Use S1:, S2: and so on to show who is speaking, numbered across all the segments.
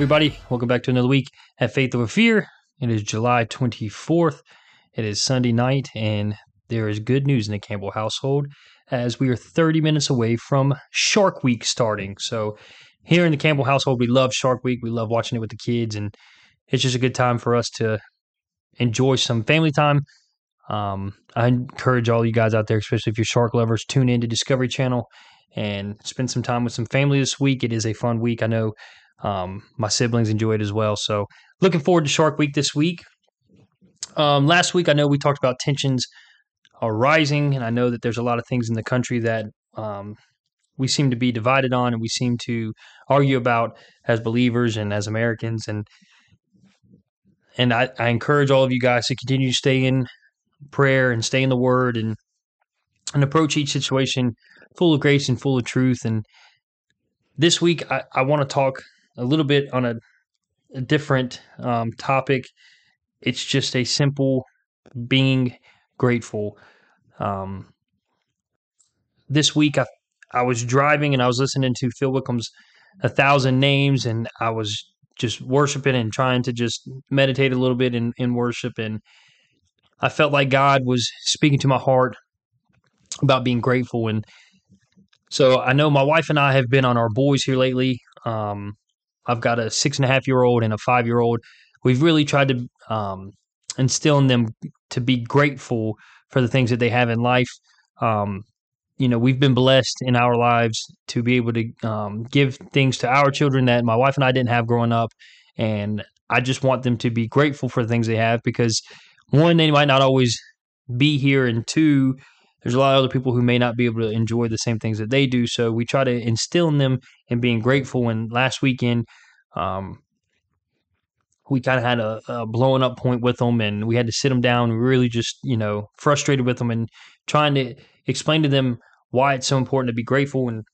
S1: Everybody, welcome back to another week at Faith Over Fear. It is July 24th. It is Sunday night, and there is good news in the Campbell household as we are 30 minutes away from Shark Week starting. So, here in the Campbell household, we love Shark Week. We love watching it with the kids, and it's just a good time for us to enjoy some family time. Um, I encourage all you guys out there, especially if you're shark lovers, tune in to Discovery Channel and spend some time with some family this week. It is a fun week. I know um, my siblings enjoy it as well. So, looking forward to Shark Week this week. Um, last week, I know we talked about tensions are rising, and I know that there's a lot of things in the country that um, we seem to be divided on, and we seem to argue about as believers and as Americans. And and I, I encourage all of you guys to continue to stay in prayer and stay in the Word and and approach each situation full of grace and full of truth. And this week, I, I want to talk a little bit on a, a different um, topic. It's just a simple being grateful. Um, this week, I, I was driving and I was listening to Phil Wickham's A Thousand Names, and I was just worshiping and trying to just meditate a little bit in, in worship. And I felt like God was speaking to my heart about being grateful. And so I know my wife and I have been on our boys here lately. Um, I've got a six and a half year old and a five year old. We've really tried to um, instill in them to be grateful for the things that they have in life. Um, you know, we've been blessed in our lives to be able to um, give things to our children that my wife and I didn't have growing up. And I just want them to be grateful for the things they have because, one, they might not always be here, and two, there's a lot of other people who may not be able to enjoy the same things that they do. So we try to instill in them and being grateful. And last weekend, um, we kind of had a, a, blowing up point with them, and we had to sit them down. Really just, you know, frustrated with them and trying to explain to them why it's so important to be grateful. And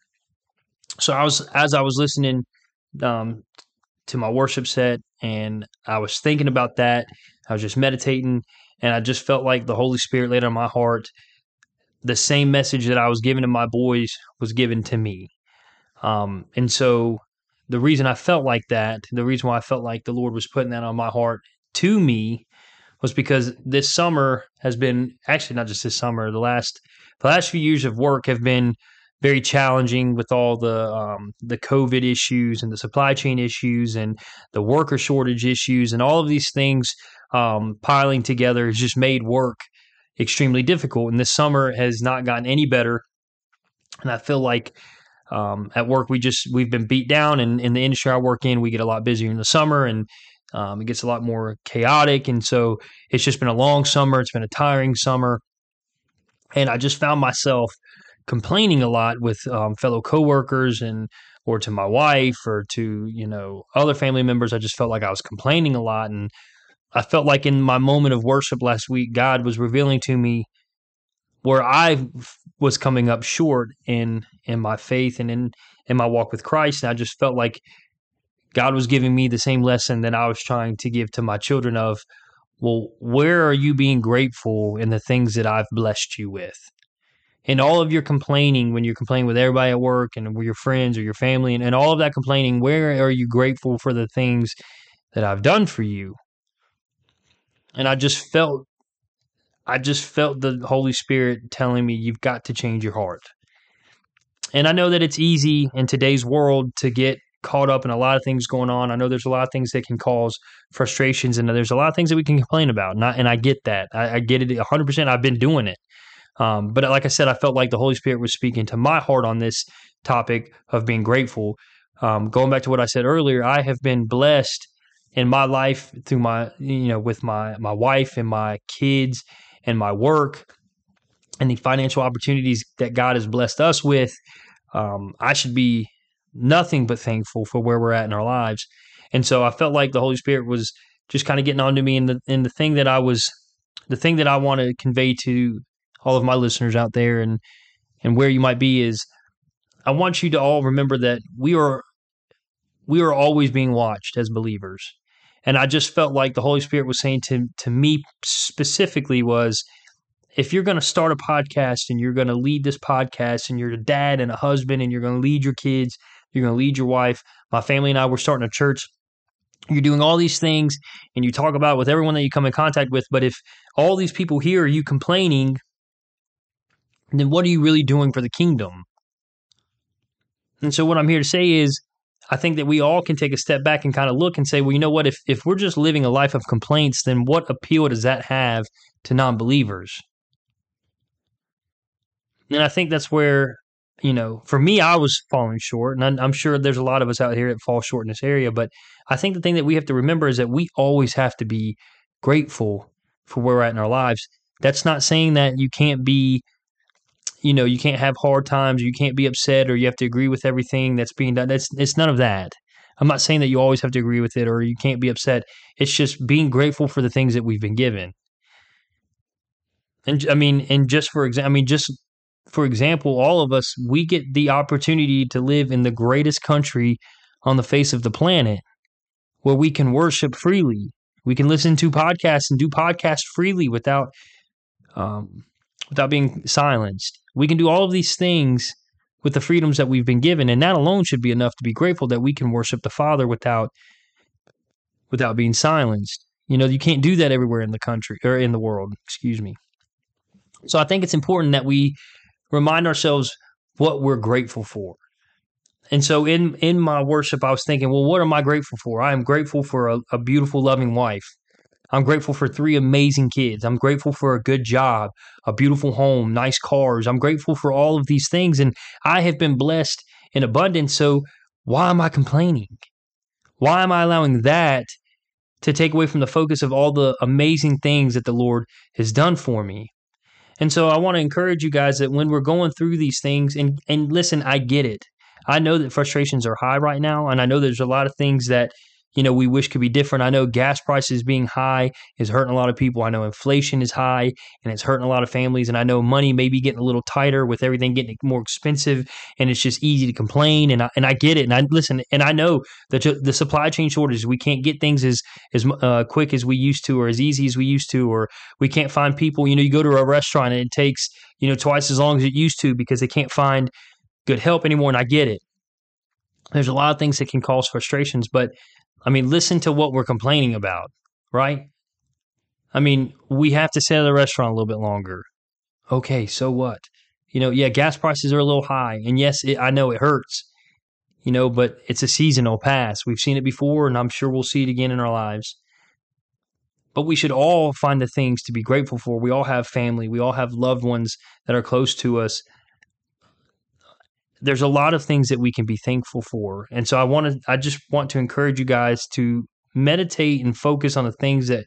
S1: so I was, as I was listening um, to my worship set, and I was thinking about that. I was just meditating, and I just felt like the Holy Spirit laid on my heart the same message that I was giving to my boys was given to me. Um, and so the reason I felt like that, the reason why I felt like the Lord was putting that on my heart to me was because this summer has been actually not just this summer, the last the last few years of work have been very challenging with all the um, the COVID issues and the supply chain issues and the worker shortage issues and all of these things um, piling together has just made work extremely difficult. And this summer has not gotten any better. And I feel like um, at work we just we've been beat down, and in the industry I work in, we get a lot busier in the summer, and um, it gets a lot more chaotic. And so it's just been a long summer. It's been a tiring summer, and I just found myself complaining a lot with um, fellow coworkers and or to my wife or to you know other family members. I just felt like I was complaining a lot, and I felt like in my moment of worship last week, God was revealing to me where I was coming up short in in my faith and in in my walk with Christ. And I just felt like God was giving me the same lesson that I was trying to give to my children of, well, where are you being grateful in the things that I've blessed you with? And all of your complaining, when you're complaining with everybody at work and with your friends or your family, and, and all of that complaining, where are you grateful for the things that I've done for you? and I just felt I just felt the Holy Spirit telling me you've got to change your heart. And I know that it's easy in today's world to get caught up in a lot of things going on. I know there's a lot of things that can cause frustrations, and there's a lot of things that we can complain about. And I, and I get that. I, I get it 100%. I've been doing it. Um, but like I said, I felt like the Holy Spirit was speaking to my heart on this topic of being grateful. Um, going back to what I said earlier, I have been blessed in my life through my you know with my my wife and my kids and my work and the financial opportunities that God has blessed us with, um, I should be nothing but thankful for where we're at in our lives. And so I felt like the Holy Spirit was just kind of getting on to me, and the and the thing that I was, the thing that I want to convey to all of my listeners out there, and and where you might be is, I want you to all remember that we are we are always being watched as believers. And I just felt like the Holy Spirit was saying to to me specifically was if you're going to start a podcast and you're going to lead this podcast and you're a dad and a husband and you're going to lead your kids, you're going to lead your wife. My family and I we're starting a church. You're doing all these things and you talk about it with everyone that you come in contact with. But if all these people hear you complaining, then what are you really doing for the kingdom? And so, what I'm here to say is, I think that we all can take a step back and kind of look and say, well, you know what? If if we're just living a life of complaints, then what appeal does that have to non-believers? And I think that's where, you know, for me, I was falling short. And I'm sure there's a lot of us out here that fall short in this area. But I think the thing that we have to remember is that we always have to be grateful for where we're at in our lives. That's not saying that you can't be, you know, you can't have hard times, you can't be upset, or you have to agree with everything that's being done. That's it's none of that. I'm not saying that you always have to agree with it or you can't be upset. It's just being grateful for the things that we've been given. And I mean, and just for example, I mean, just for example, all of us, we get the opportunity to live in the greatest country on the face of the planet where we can worship freely. We can listen to podcasts and do podcasts freely without um, without being silenced. We can do all of these things with the freedoms that we've been given, and that alone should be enough to be grateful that we can worship the Father without without being silenced. You know, you can't do that everywhere in the country or in the world. Excuse me. So I think it's important that we remind ourselves what we're grateful for. And so in in my worship, I was thinking, well, what am I grateful for? I am grateful for a, a beautiful, loving wife. I'm grateful for three amazing kids. I'm grateful for a good job, a beautiful home, nice cars. I'm grateful for all of these things. And I have been blessed in abundance. So why am I complaining? Why am I allowing that to take away from the focus of all the amazing things that the Lord has done for me? And so I want to encourage you guys that when we're going through these things, and and listen, I get it. I know that frustrations are high right now, and I know there's a lot of things that you know we wish could be different. I know gas prices being high is hurting a lot of people. I know inflation is high and it's hurting a lot of families. And I know money may be getting a little tighter with everything getting more expensive, and it's just easy to complain. And I and I get it. And I listen. And I know that the supply chain shortages, we can't get things as as uh, quick as we used to, or as easy as we used to, or we can't find people. You know, you go to a restaurant and it takes you know twice as long as it used to because they can't find good help anymore. And I get it. There's a lot of things that can cause frustrations, but I mean, listen to what we're complaining about, right? I mean, we have to stay at the restaurant a little bit longer. Okay, so what? You know, yeah, gas prices are a little high. And yes, it, I know it hurts, you know, but it's a seasonal pass. We've seen it before, and I'm sure we'll see it again in our lives. But we should all find the things to be grateful for. We all have family, we all have loved ones that are close to us there's a lot of things that we can be thankful for. And so I want to I just want to encourage you guys to meditate and focus on the things that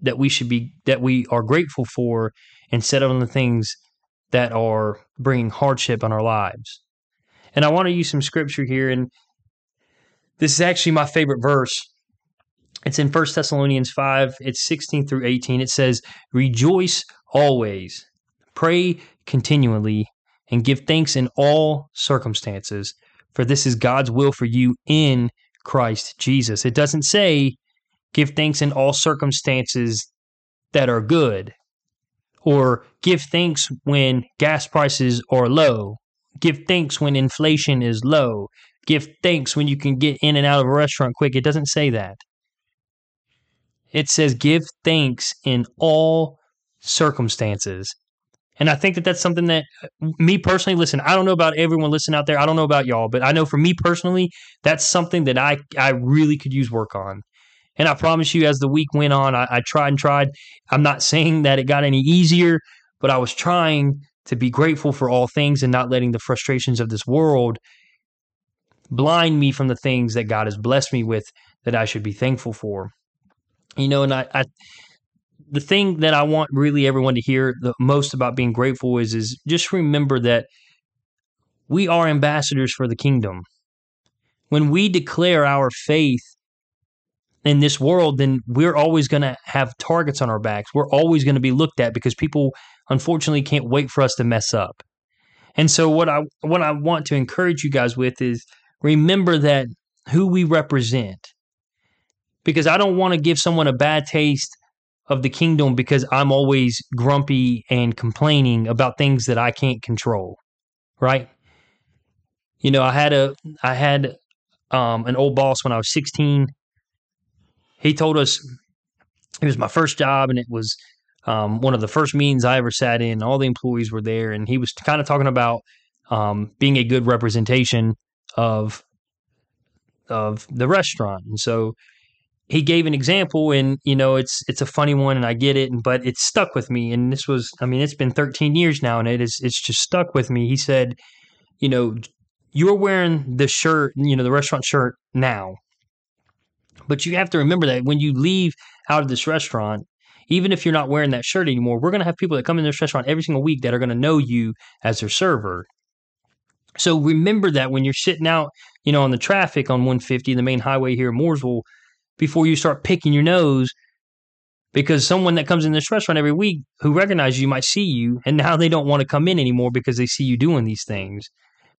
S1: that we should be that we are grateful for instead of on the things that are bringing hardship on our lives. And I want to use some scripture here and this is actually my favorite verse. It's in 1 Thessalonians 5, it's 16 through 18. It says, "Rejoice always, pray continually, and give thanks in all circumstances, for this is God's will for you in Christ Jesus. It doesn't say give thanks in all circumstances that are good, or give thanks when gas prices are low, give thanks when inflation is low, give thanks when you can get in and out of a restaurant quick. It doesn't say that. It says give thanks in all circumstances. And I think that that's something that me personally, listen, I don't know about everyone listening out there. I don't know about y'all, but I know for me personally, that's something that I, I really could use work on. And I promise you, as the week went on, I, I tried and tried. I'm not saying that it got any easier, but I was trying to be grateful for all things and not letting the frustrations of this world blind me from the things that God has blessed me with that I should be thankful for. You know, and I, I the thing that I want really everyone to hear the most about being grateful is is just remember that we are ambassadors for the kingdom. When we declare our faith in this world, then we're always going to have targets on our backs. We're always going to be looked at because people unfortunately can't wait for us to mess up. And so what I what I want to encourage you guys with is remember that who we represent because I don't want to give someone a bad taste of the kingdom because I'm always grumpy and complaining about things that I can't control. Right? You know, I had a I had um, an old boss when I was 16. He told us it was my first job and it was um, one of the first meetings I ever sat in. All the employees were there, and he was kind of talking about um, being a good representation of of the restaurant. And so he gave an example, and you know, it's it's a funny one, and I get it, but it stuck with me. And this was, I mean, it's been 13 years now, and it is it's just stuck with me. He said, you know, you're wearing the shirt, you know, the restaurant shirt now. But you have to remember that when you leave out of this restaurant, even if you're not wearing that shirt anymore, we're going to have people that come in this restaurant every single week that are going to know you as their server. So remember that when you're sitting out, you know, on the traffic on 150, the main highway here in Mooresville, before you start picking your nose, because someone that comes in this restaurant every week who recognizes you might see you, and now they don't want to come in anymore because they see you doing these things.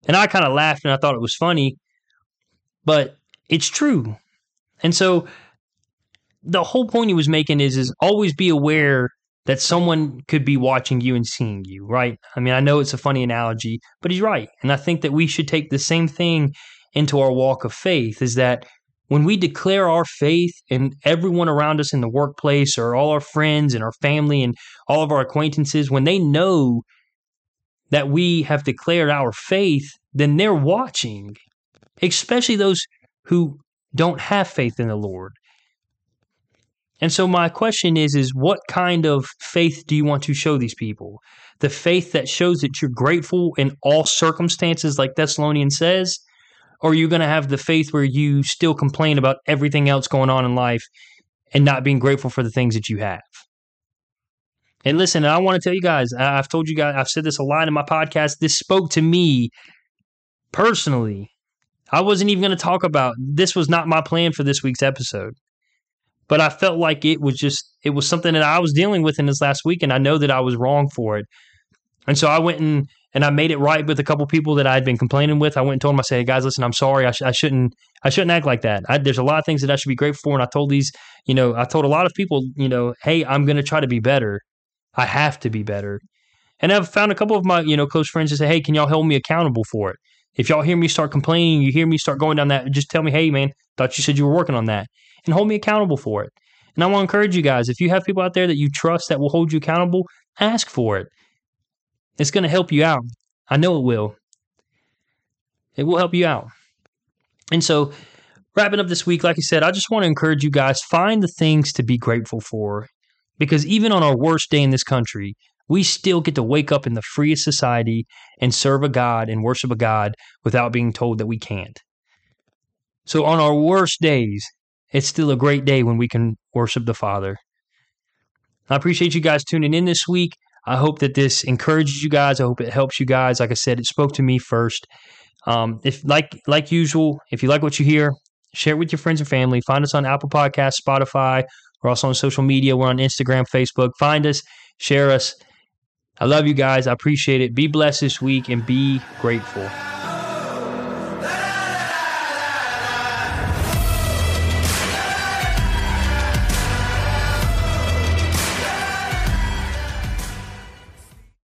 S1: And I kind of laughed and I thought it was funny, but it's true. And so the whole point he was making is is always be aware that someone could be watching you and seeing you, right? I mean, I know it's a funny analogy, but he's right. And I think that we should take the same thing into our walk of faith is that when we declare our faith and everyone around us in the workplace or all our friends and our family and all of our acquaintances, when they know that we have declared our faith, then they're watching, especially those who don't have faith in the Lord. And so my question is is what kind of faith do you want to show these people? The faith that shows that you're grateful in all circumstances like Thessalonians says, or are you going to have the faith where you still complain about everything else going on in life and not being grateful for the things that you have? And listen, I want to tell you guys, I've told you guys, I've said this a lot in my podcast. This spoke to me personally. I wasn't even going to talk about this was not my plan for this week's episode. But I felt like it was just it was something that I was dealing with in this last week and I know that I was wrong for it. And so I went and and I made it right with a couple people that I had been complaining with. I went and told them, I said, hey guys, listen, I'm sorry. I, sh- I shouldn't, I shouldn't act like that. I, there's a lot of things that I should be grateful for. And I told these, you know, I told a lot of people, you know, hey, I'm going to try to be better. I have to be better. And I've found a couple of my, you know, close friends that say, hey, can y'all hold me accountable for it? If y'all hear me start complaining, you hear me start going down that, just tell me, hey, man, thought you said you were working on that and hold me accountable for it. And I want to encourage you guys, if you have people out there that you trust that will hold you accountable, ask for it. It's going to help you out. I know it will. It will help you out. And so, wrapping up this week, like I said, I just want to encourage you guys find the things to be grateful for because even on our worst day in this country, we still get to wake up in the freest society and serve a God and worship a God without being told that we can't. So on our worst days, it's still a great day when we can worship the Father. I appreciate you guys tuning in this week. I hope that this encourages you guys. I hope it helps you guys. Like I said, it spoke to me first. Um, if like like usual, if you like what you hear, share it with your friends and family. Find us on Apple Podcasts, Spotify, we're also on social media. We're on Instagram, Facebook. Find us, share us. I love you guys. I appreciate it. Be blessed this week and be grateful.